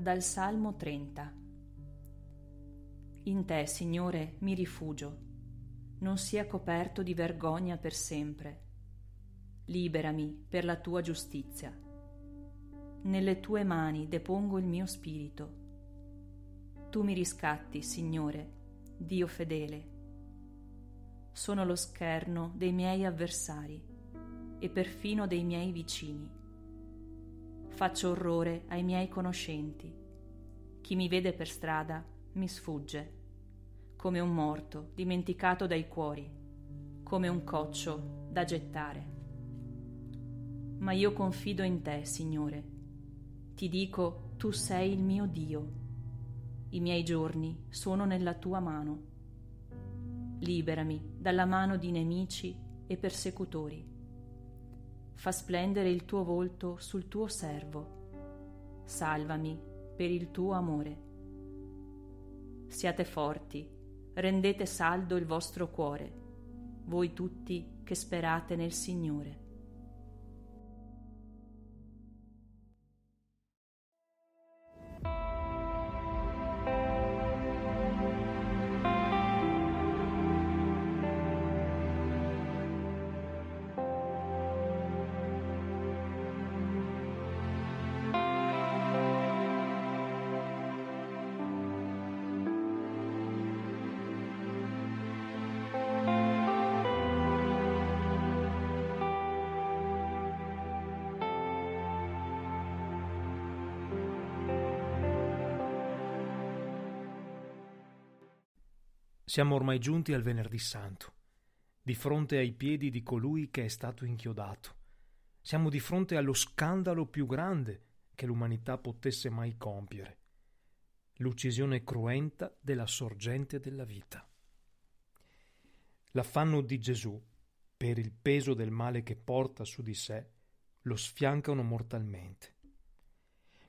Dal Salmo 30 In te, Signore, mi rifugio. Non sia coperto di vergogna per sempre. Liberami per la tua giustizia. Nelle tue mani depongo il mio spirito. Tu mi riscatti, Signore, Dio fedele. Sono lo scherno dei miei avversari e perfino dei miei vicini Faccio orrore ai miei conoscenti. Chi mi vede per strada mi sfugge, come un morto dimenticato dai cuori, come un coccio da gettare. Ma io confido in te, Signore. Ti dico, tu sei il mio Dio. I miei giorni sono nella tua mano. Liberami dalla mano di nemici e persecutori fa splendere il tuo volto sul tuo servo. Salvami per il tuo amore. Siate forti, rendete saldo il vostro cuore, voi tutti che sperate nel Signore. Siamo ormai giunti al venerdì santo, di fronte ai piedi di colui che è stato inchiodato. Siamo di fronte allo scandalo più grande che l'umanità potesse mai compiere, l'uccisione cruenta della sorgente della vita. L'affanno di Gesù, per il peso del male che porta su di sé, lo sfiancano mortalmente.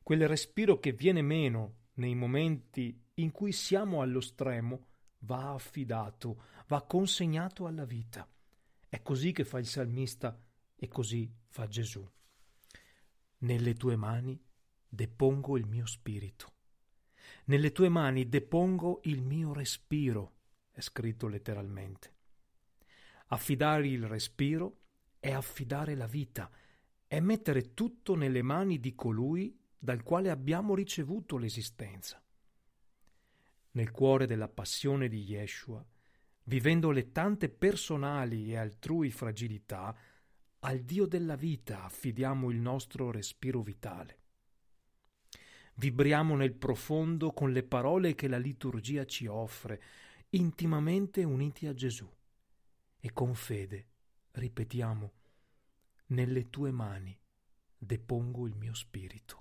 Quel respiro che viene meno nei momenti in cui siamo allo stremo va affidato, va consegnato alla vita. È così che fa il salmista e così fa Gesù. Nelle tue mani depongo il mio spirito. Nelle tue mani depongo il mio respiro, è scritto letteralmente. Affidare il respiro è affidare la vita, è mettere tutto nelle mani di colui dal quale abbiamo ricevuto l'esistenza nel cuore della passione di Yeshua, vivendo le tante personali e altrui fragilità, al Dio della vita affidiamo il nostro respiro vitale. Vibriamo nel profondo con le parole che la liturgia ci offre, intimamente uniti a Gesù. E con fede ripetiamo, nelle tue mani depongo il mio spirito.